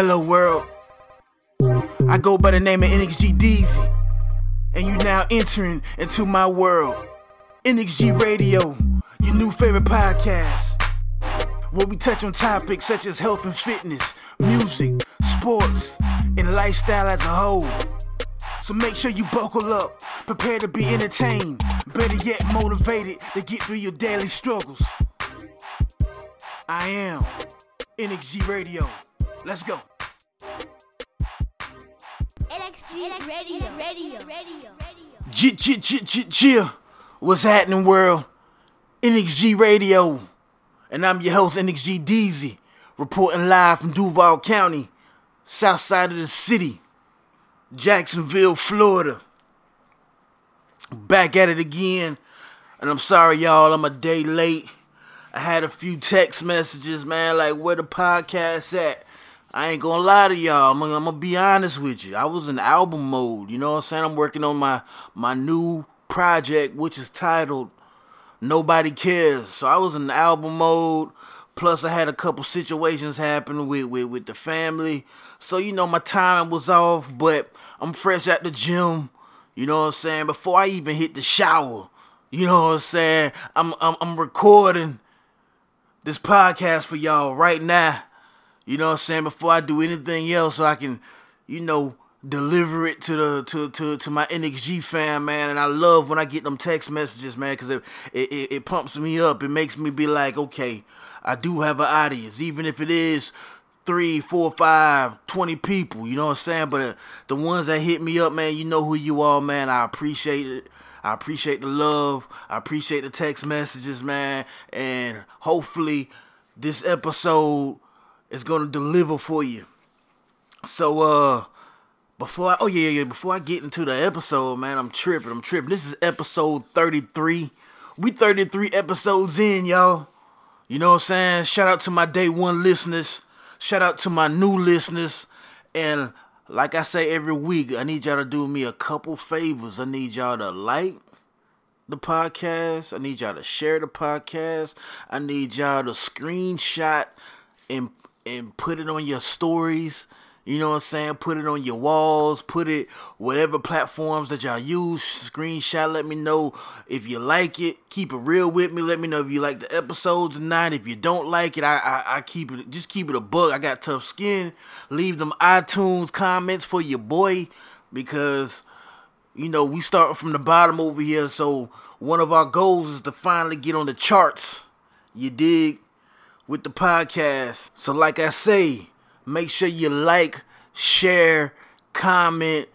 Hello world. I go by the name of NXG Deezy. And you now entering into my world. NXG Radio, your new favorite podcast. Where we touch on topics such as health and fitness, music, sports, and lifestyle as a whole. So make sure you buckle up, prepare to be entertained, better yet motivated to get through your daily struggles. I am NXG Radio. Let's go. NXG Radio. Radio. Radio. J j j j j. What's happening, world? NXG Radio, and I'm your host NXG Deezy, reporting live from Duval County, south side of the city, Jacksonville, Florida. Back at it again, and I'm sorry, y'all. I'm a day late. I had a few text messages, man, like where the podcast at. I ain't gonna lie to y'all. I'm, I'm, gonna be honest with you. I was in album mode. You know what I'm saying? I'm working on my my new project, which is titled Nobody Cares. So I was in album mode. Plus, I had a couple situations happen with, with with the family. So you know, my time was off. But I'm fresh at the gym. You know what I'm saying? Before I even hit the shower. You know what I'm saying? I'm I'm, I'm recording this podcast for y'all right now. You know what I'm saying? Before I do anything else, so I can, you know, deliver it to the to to to my NXG fan, man. And I love when I get them text messages, man, because it, it it pumps me up. It makes me be like, okay, I do have an audience, even if it is three, four, five, twenty people. You know what I'm saying? But uh, the ones that hit me up, man, you know who you are, man. I appreciate it. I appreciate the love. I appreciate the text messages, man. And hopefully, this episode is gonna deliver for you. So, uh, before I, oh yeah, yeah, before I get into the episode, man, I'm tripping. I'm tripping. This is episode 33. We 33 episodes in, y'all. You know what I'm saying? Shout out to my day one listeners. Shout out to my new listeners. And like I say every week, I need y'all to do me a couple favors. I need y'all to like the podcast. I need y'all to share the podcast. I need y'all to screenshot and and put it on your stories. You know what I'm saying? Put it on your walls, put it whatever platforms that y'all use. Screenshot, let me know if you like it. Keep it real with me. Let me know if you like the episodes or not. If you don't like it, I I, I keep it just keep it a bug. I got tough skin. Leave them iTunes comments for your boy because you know we start from the bottom over here. So one of our goals is to finally get on the charts. You dig? With the podcast. So like I say, Make sure you like, share, comment,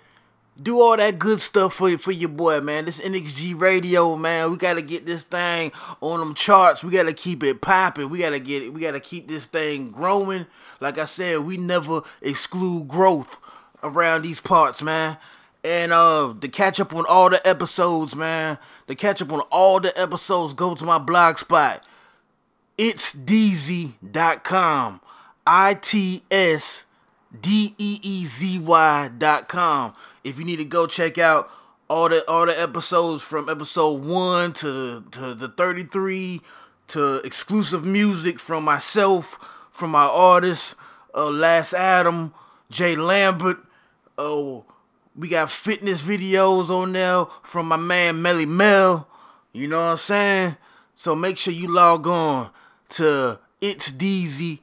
do all that good stuff for you, for your boy, man. This NXG Radio, man. We gotta get this thing on them charts. We gotta keep it popping. We gotta get it. We gotta keep this thing growing. Like I said, we never exclude growth around these parts, man. And uh to catch up on all the episodes, man. To catch up on all the episodes, go to my blog spot. It's Deezy.com. I T S D E E Z Y dot com. If you need to go check out all the all the episodes from episode one to to the thirty three to exclusive music from myself, from my artists, uh, Last Adam, Jay Lambert. Oh, we got fitness videos on there from my man Melly Mel. You know what I'm saying? So make sure you log on to itsdeezy.com.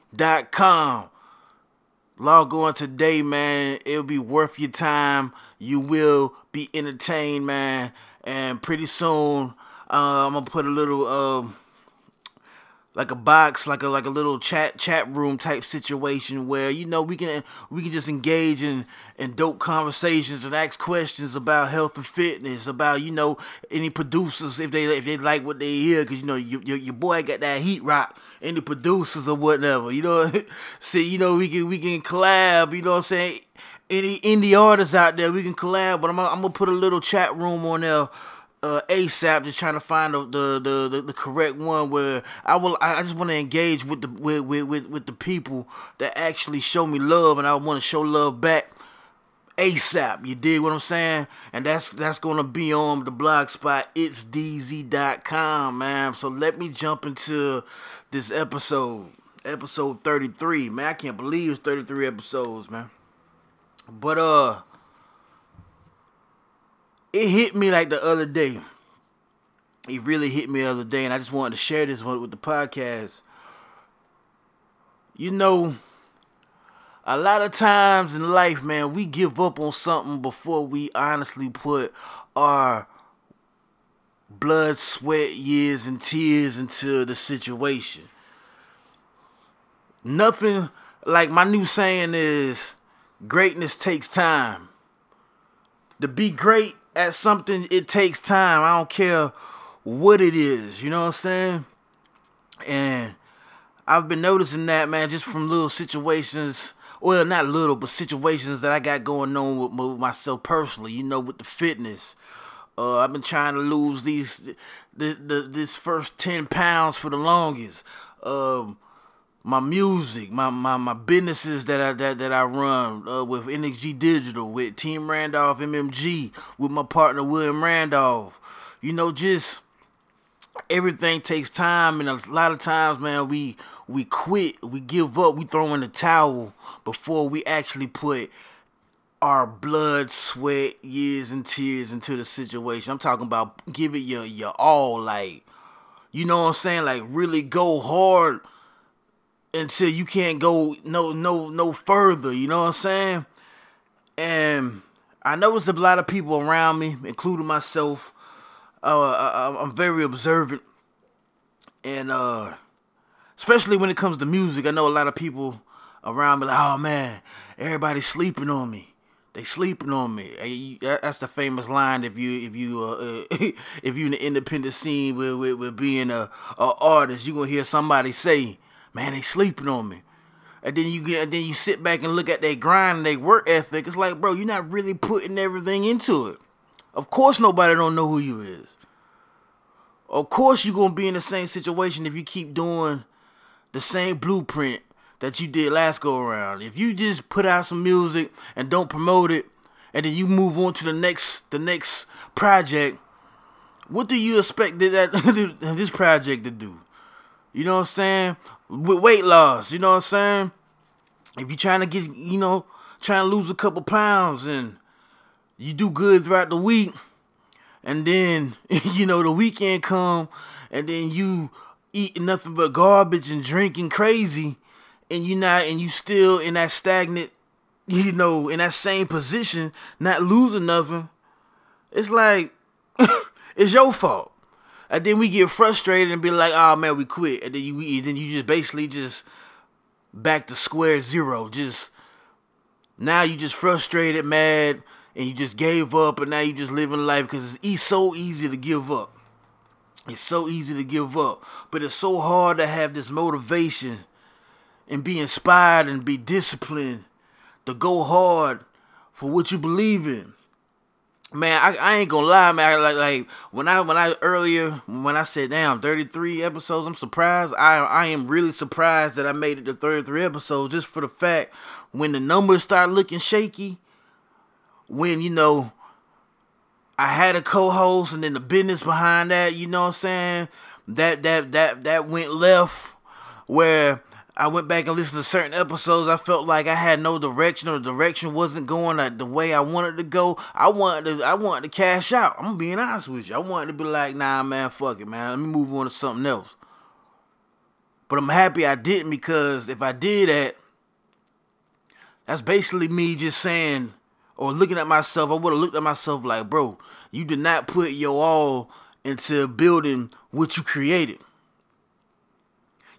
Log on today, man. It'll be worth your time. You will be entertained, man. And pretty soon, uh, I'm gonna put a little, uh, like a box, like a like a little chat chat room type situation where you know we can we can just engage in in dope conversations and ask questions about health and fitness, about you know any producers if they if they like what they hear, because you know your, your your boy got that heat rock any producers or whatever. You know, see, you know, we can we can collab. You know what I'm saying? Any indie artists out there, we can collab. But I'm I'm gonna put a little chat room on there. Uh, ASAP, just trying to find the, the the, the correct one where I will. I just want to engage with the with, with, with, the people that actually show me love, and I want to show love back ASAP. You dig what I'm saying? And that's that's gonna be on the blog spot. It's Deezy.com, man. So let me jump into this episode. episode 33. Man, I can't believe it's 33 episodes, man. But uh it hit me like the other day. It really hit me the other day, and I just wanted to share this one with the podcast. You know, a lot of times in life, man, we give up on something before we honestly put our blood, sweat, years, and tears into the situation. Nothing like my new saying is greatness takes time. To be great at something, it takes time. I don't care what it is, you know what I'm saying? And I've been noticing that, man, just from little situations. Well, not little, but situations that I got going on with, myself personally. You know, with the fitness. Uh, I've been trying to lose these, the, the this first ten pounds for the longest. Um, my music, my, my, my businesses that I that, that I run uh, with NXG Digital, with Team Randolph MMG, with my partner William Randolph. You know, just everything takes time, and a lot of times, man, we we quit, we give up, we throw in the towel before we actually put our blood, sweat, years, and tears into the situation. I'm talking about give it your your all, like you know what I'm saying, like really go hard until you can't go no no no further. You know what I'm saying? And I noticed a lot of people around me, including myself. Uh, I, I'm very observant, and uh, especially when it comes to music, I know a lot of people around me like, "Oh man, everybody's sleeping on me." They sleeping on me. That's the famous line. If you if you uh, if you in the independent scene with with, with being a, a artist, you gonna hear somebody say, man, they sleeping on me. And then you get, and then you sit back and look at their grind and their work ethic. It's like, bro, you're not really putting everything into it. Of course, nobody don't know who you is. Of course, you're gonna be in the same situation if you keep doing the same blueprint that you did last go around. If you just put out some music and don't promote it, and then you move on to the next the next project, what do you expect that this project to do? You know what I'm saying? With weight loss, you know what I'm saying? If you're trying to get, you know, trying to lose a couple pounds and you do good throughout the week, and then, you know, the weekend come and then you eat nothing but garbage and drinking crazy and you not and you still in that stagnant, you know, in that same position, not losing nothing, it's like it's your fault. And then we get frustrated and be like, "Oh man, we quit." And then you, and then you just basically just back to square zero. Just now you just frustrated, mad, and you just gave up, and now you just living life because it's so easy to give up. It's so easy to give up, but it's so hard to have this motivation and be inspired and be disciplined to go hard for what you believe in man, I, I ain't gonna lie, man. Like like when I when I earlier when I said damn 33 episodes, I'm surprised. I I am really surprised that I made it to 33 episodes just for the fact when the numbers start looking shaky, when you know I had a co-host and then the business behind that, you know what I'm saying? That that that that went left where I went back and listened to certain episodes. I felt like I had no direction, or direction wasn't going uh, the way I wanted to go. I wanted to, I wanted to cash out. I'm being honest with you. I wanted to be like, nah, man, fuck it, man. Let me move on to something else. But I'm happy I didn't because if I did that, that's basically me just saying or looking at myself. I would have looked at myself like, bro, you did not put your all into building what you created.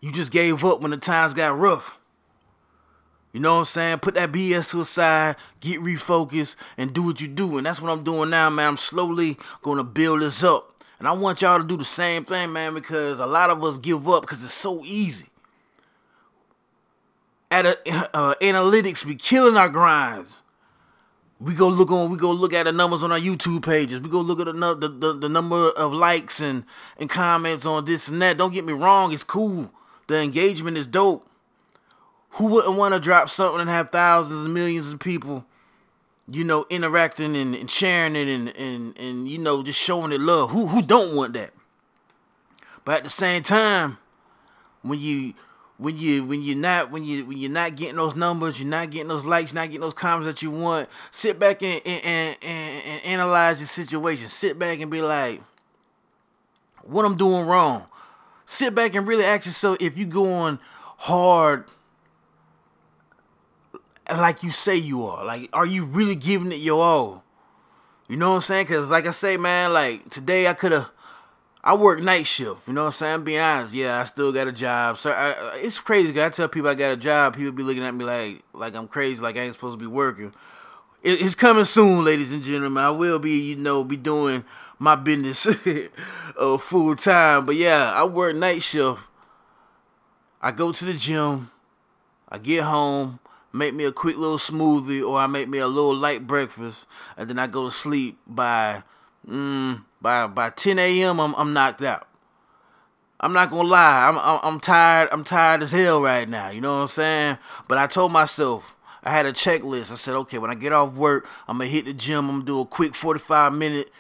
You just gave up when the times got rough. You know what I'm saying? Put that BS to the side, get refocused, and do what you do. And that's what I'm doing now, man. I'm slowly gonna build this up. And I want y'all to do the same thing, man, because a lot of us give up because it's so easy. At a, uh, analytics be killing our grinds. We go look on. We go look at the numbers on our YouTube pages. We go look at the the, the, the number of likes and and comments on this and that. Don't get me wrong, it's cool. The engagement is dope. Who wouldn't want to drop something and have thousands and millions of people, you know, interacting and, and sharing it and, and and you know just showing it love? Who who don't want that? But at the same time, when you when you when you're not when you when you're not getting those numbers, you're not getting those likes, not getting those comments that you want, sit back and and, and, and, analyze your situation. Sit back and be like, what I'm doing wrong. Sit back and really ask yourself if you going hard like you say you are. Like, are you really giving it your all? You know what I'm saying? Cause like I say, man, like today I could have I work night shift. You know what I'm saying? I'm being honest. Yeah, I still got a job. So I, it's crazy. I tell people I got a job. People be looking at me like like I'm crazy. Like I ain't supposed to be working. It, it's coming soon, ladies and gentlemen. I will be, you know, be doing my business uh, full time. But yeah, I work night shift. I go to the gym. I get home, make me a quick little smoothie, or I make me a little light breakfast, and then I go to sleep by. Mm, by by 10 a.m. I'm I'm knocked out. I'm not gonna lie. I'm I'm tired. I'm tired as hell right now. You know what I'm saying? But I told myself I had a checklist. I said, okay, when I get off work, I'm gonna hit the gym. I'm gonna do a quick 45 minute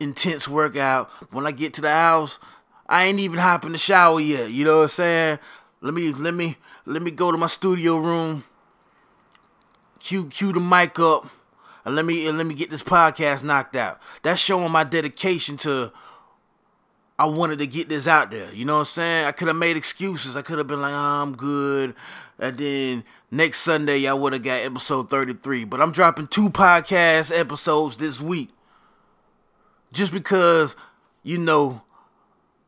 intense workout. When I get to the house, I ain't even hop in the shower yet. You know what I'm saying? Let me let me let me go to my studio room. Cue cue the mic up and let me and let me get this podcast knocked out. That's showing my dedication to I wanted to get this out there. You know what I'm saying? I could have made excuses. I could have been like, oh, I'm good. And then next Sunday, I would have got episode 33. But I'm dropping two podcast episodes this week. Just because, you know,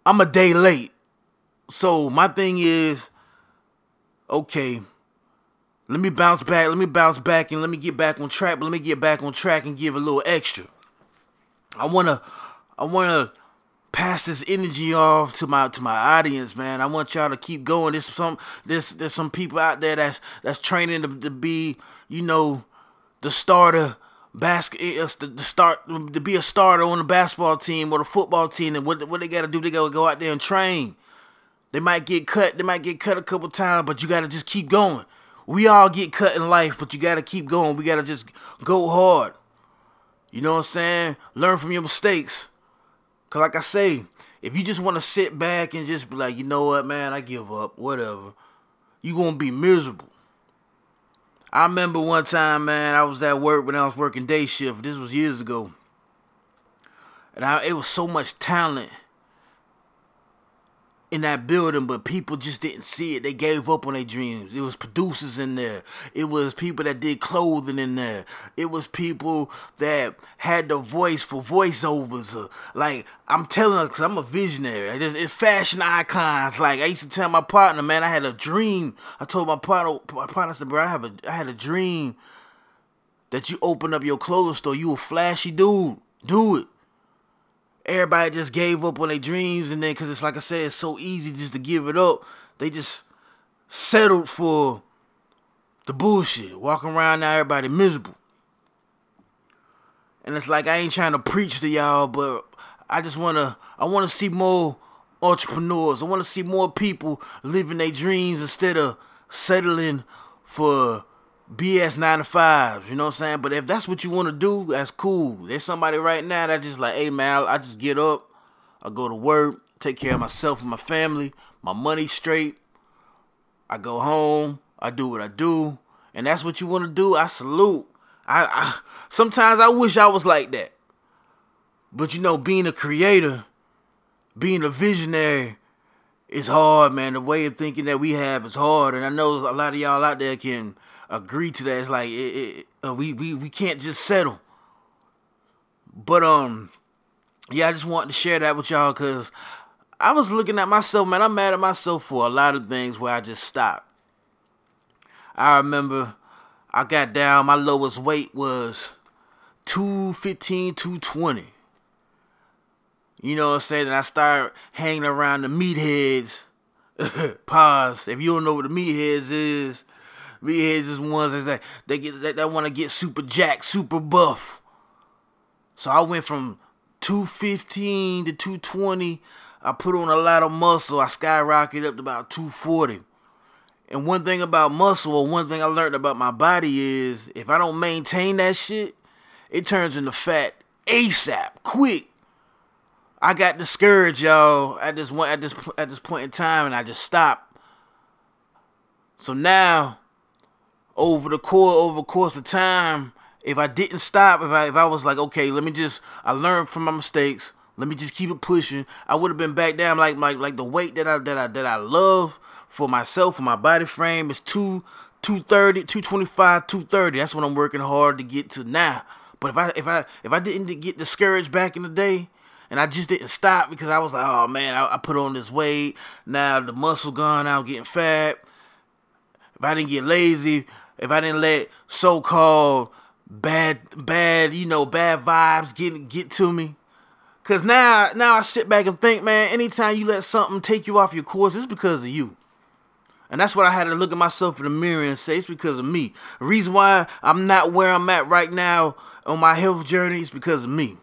I'm a day late. So my thing is, okay, let me bounce back. Let me bounce back and let me get back on track. But let me get back on track and give a little extra. I wanna, I wanna pass this energy off to my to my audience, man. I want y'all to keep going. There's some there's there's some people out there that's that's training to, to be, you know, the starter basket eh, the, the start to be a starter on the basketball team or the football team. And what what they gotta do? They gotta go out there and train. They might get cut. They might get cut a couple times, but you gotta just keep going. We all get cut in life, but you gotta keep going. We gotta just go hard. You know what I'm saying? Learn from your mistakes. Cause like I say, if you just wanna sit back and just be like, you know what, man, I give up, whatever, you gonna be miserable. I remember one time, man, I was at work when I was working day shift. This was years ago. And I, it was so much talent in that building, but people just didn't see it. They gave up on their dreams. It was producers in there. It was people that did clothing in there. It was people that had the voice for voiceovers. Uh, like I'm telling her, cause I'm a visionary. It's, it's fashion icons. Like I used to tell my partner, man, I had a dream. I told my partner, my partner said, bro, I have a, I had a dream that you open up your clothing store. You a flashy dude. Do it everybody just gave up on their dreams and then because it's like i said it's so easy just to give it up. They just settled for the bullshit walking around now everybody miserable. And it's like i ain't trying to preach to y'all but i just want to i want to see more entrepreneurs. I want to see more people living their dreams instead of settling for BS nine to fives, you know what I'm saying? But if that's what you want to do, that's cool. There's somebody right now that just like, hey man, I just get up, I go to work, take care of myself and my family, my money straight. I go home, I do what I do, and that's what you want to do. I salute. I, I sometimes I wish I was like that, but you know, being a creator, being a visionary, is hard, man. The way of thinking that we have is hard, and I know a lot of y'all out there can agree to that. It's like it, it, uh, we we we can't just settle. But um, yeah, I just wanted to share that with y'all because I was looking at myself, man. I'm mad at myself for a lot of things where I just stopped. I remember I got down. My lowest weight was 215, 220. You know what I'm saying? And I started hanging around the meatheads. Pause. If you don't know what the meatheads is, Meatheads is ones that they get that, that want to get super jack, super buff. So I went from 215 to 220. I put on a lot of muscle. I skyrocketed up to about 240. And one thing about muscle, or one thing I learned about my body is if I don't maintain that shit, it turns into fat ASAP, quick. I got discouraged, y'all, at this one at this at this point in time, and I just stopped So now, over the course over the course of time, if I didn't stop, if I if I was like, okay, let me just I learned from my mistakes. Let me just keep it pushing. I would have been back down like like like the weight that I that I that I love for myself for my body frame is two 230, 225, 230. That's what I'm working hard to get to now. But if I if I if I didn't get discouraged back in the day, and I just didn't stop because I was like, oh man, I, I put on this weight. Now the muscle gone. I'm getting fat. If I didn't get lazy, if I didn't let so-called bad bad you know bad vibes get get to me, cause now now I sit back and think, man, anytime you let something take you off your course, it's because of you. And that's what I had to look at myself in the mirror and say it's because of me. The reason why I'm not where I'm at right now on my health journey is because of me.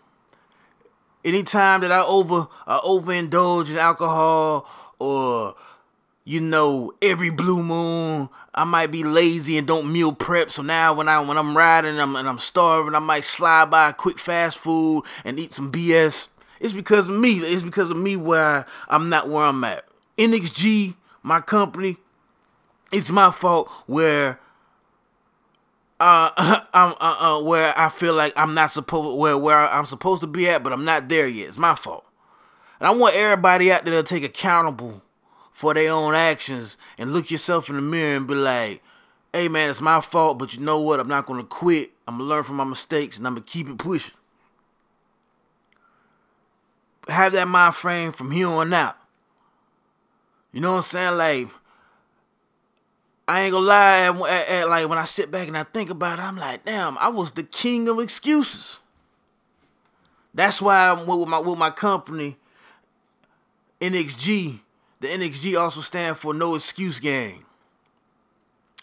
Anytime that I over I overindulge in alcohol or you know every blue moon I might be lazy and don't meal prep. So now when I when I'm riding and I'm, and I'm starving, I might slide by a quick fast food and eat some BS. It's because of me. It's because of me where I'm not where I'm at. NXG, my company, it's my fault where uh, I'm uh, uh, where I feel like I'm not supposed where where I'm supposed to be at, but I'm not there yet. It's my fault, and I want everybody out there to take accountable for their own actions and look yourself in the mirror and be like, "Hey, man, it's my fault, but you know what? I'm not gonna quit. I'm gonna learn from my mistakes and I'm gonna keep it pushing." Have that mind frame from here on out. You know what I'm saying? Like I ain't gonna lie, at, at, at, like when I sit back and I think about it, I'm like, damn, I was the king of excuses. That's why I'm with my with my company, NXG. The NXG also stand for No Excuse Gang.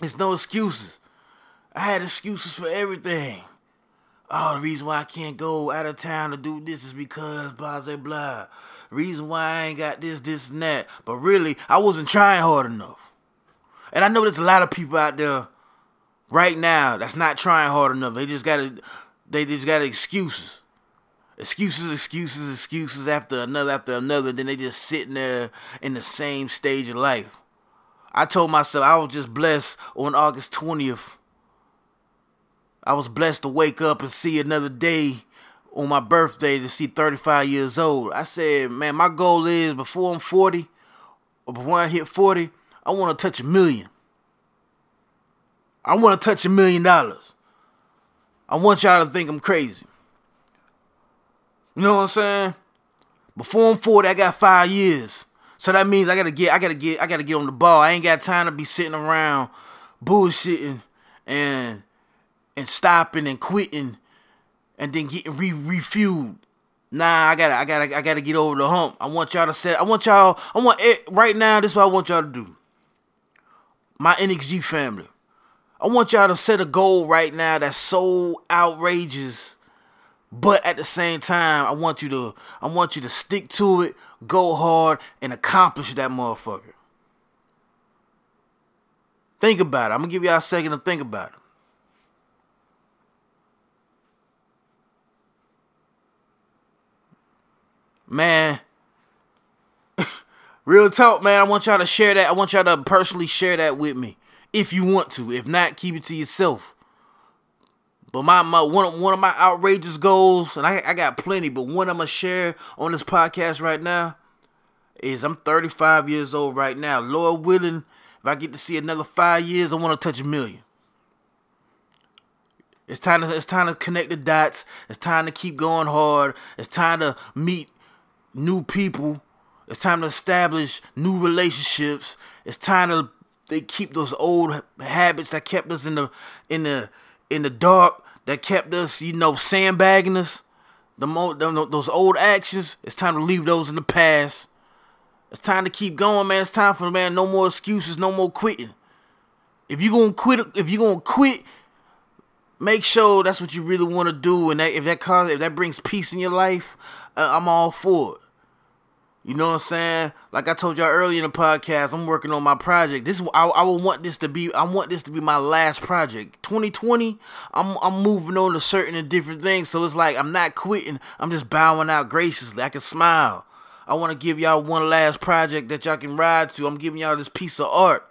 It's no excuses. I had excuses for everything. Oh, the reason why I can't go out of town to do this is because blah blah blah. reason why I ain't got this, this, and that. But really, I wasn't trying hard enough. And I know there's a lot of people out there right now that's not trying hard enough. They just got they just got excuses. Excuses, excuses, excuses after another after another. Then they just sitting there in the same stage of life. I told myself I was just blessed on August 20th. I was blessed to wake up and see another day on my birthday to see 35 years old. I said, man, my goal is before I'm 40 or before I hit 40, I want to touch a million. I want to touch a million dollars. I want y'all to think I'm crazy. You know what I'm saying? Before I'm 40, I got five years. So that means I gotta get, I gotta get, I gotta get on the ball. I ain't got time to be sitting around bullshitting and and stopping and quitting and then getting re refueled. Nah, I gotta, I gotta, I gotta get over the hump. I want y'all to set. I want y'all. I want it right now. This is what I want y'all to do my NXG family. I want y'all to set a goal right now that's so outrageous, but at the same time, I want you to I want you to stick to it, go hard, and accomplish that motherfucker. Think about it. I'm gonna give y'all a second to think about it. Man, Real talk, man. I want y'all to share that. I want y'all to personally share that with me. If you want to. If not, keep it to yourself. But my, my one, one of my outrageous goals, and I, I got plenty, but one I'm gonna share on this podcast right now is I'm 35 years old right now. Lord willing, if I get to see another five years, I want to touch a million. It's time to it's time to connect the dots. It's time to keep going hard. It's time to meet new people it's time to establish new relationships. It's time to they keep those old habits that kept us in the in the in the dark, that kept us, you know, sandbagging us. The mo- those old actions. It's time to leave those in the past. It's time to keep going, man. It's time for man. No more excuses. No more quitting. If you gonna quit, if you gonna quit, make sure that's what you really want to do, and that if that cause if that brings peace in your life, uh, I'm all for it. You know what I'm saying? Like I told y'all earlier in the podcast, I'm working on my project. This I, I will want this to be I want this to be my last project. 2020, I'm I'm moving on to certain and different things. So it's like I'm not quitting. I'm just bowing out graciously. I can smile. I want to give y'all one last project that y'all can ride to. I'm giving y'all this piece of art.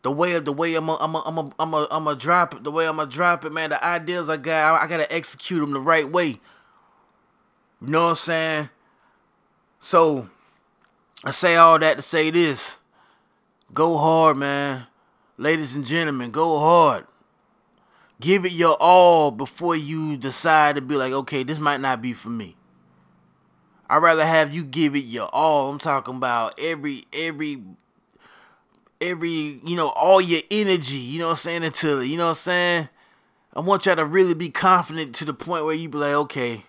the way of the way I'm a, I'm a, I'm a, I'm a, I'm a drop it the way I'm gonna drop it, man. The ideas I got, I, I gotta execute them the right way. You know what I'm saying? So I say all that to say this: go hard, man, ladies and gentlemen, go hard. Give it your all before you decide to be like, okay, this might not be for me. I'd rather have you give it your all. I'm talking about every every every, you know, all your energy, you know what I'm saying, into it. You know what I'm saying? I want y'all to really be confident to the point where you be like, okay,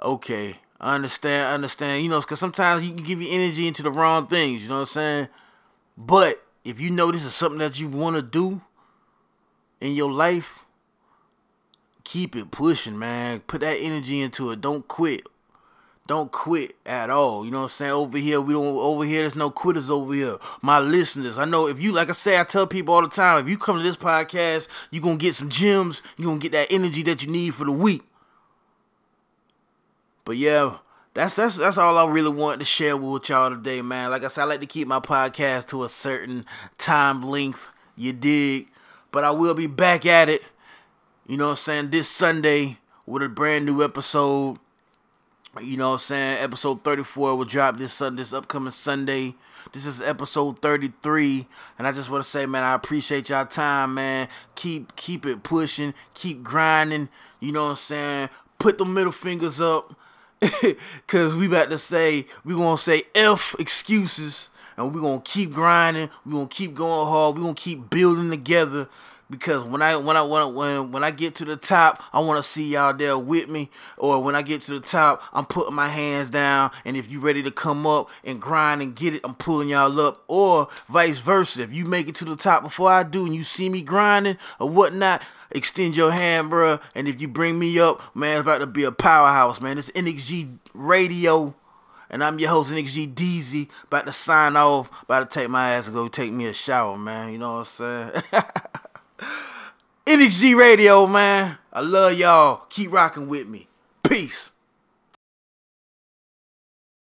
okay, I understand, I understand. You know, because sometimes you can give your energy into the wrong things, you know what I'm saying? But if you know this is something that you want to do in your life, keep it pushing, man. Put that energy into it. Don't quit don't quit at all. You know what I'm saying? Over here, we don't over here, there's no quitters over here. My listeners, I know if you like I say, I tell people all the time, if you come to this podcast, you're gonna get some gems, you're gonna get that energy that you need for the week. But yeah, that's that's that's all I really wanted to share with y'all today, man. Like I said, I like to keep my podcast to a certain time length. You dig? But I will be back at it. You know what I'm saying? This Sunday with a brand new episode. You know what I'm saying? Episode 34 will drop this Sunday, this upcoming Sunday. This is episode 33. And I just want to say, man, I appreciate y'all time, man. Keep keep it pushing, keep grinding. You know what I'm saying? Put the middle fingers up. Cause we about to say, we gonna say F excuses. And we gonna keep grinding. we gonna keep going hard. we gonna keep building together because when I when I when when when I get to the top, I want to see y'all there with me. Or when I get to the top, I'm putting my hands down, and if you ready to come up and grind and get it, I'm pulling y'all up. Or vice versa, if you make it to the top before I do, and you see me grinding or whatnot, extend your hand, bro. And if you bring me up, man, it's about to be a powerhouse, man. It's NXG Radio. And I'm your host, NXG Deezy, about to sign off, about to take my ass and go take me a shower, man. You know what I'm saying? NXG Radio, man. I love y'all. Keep rocking with me. Peace.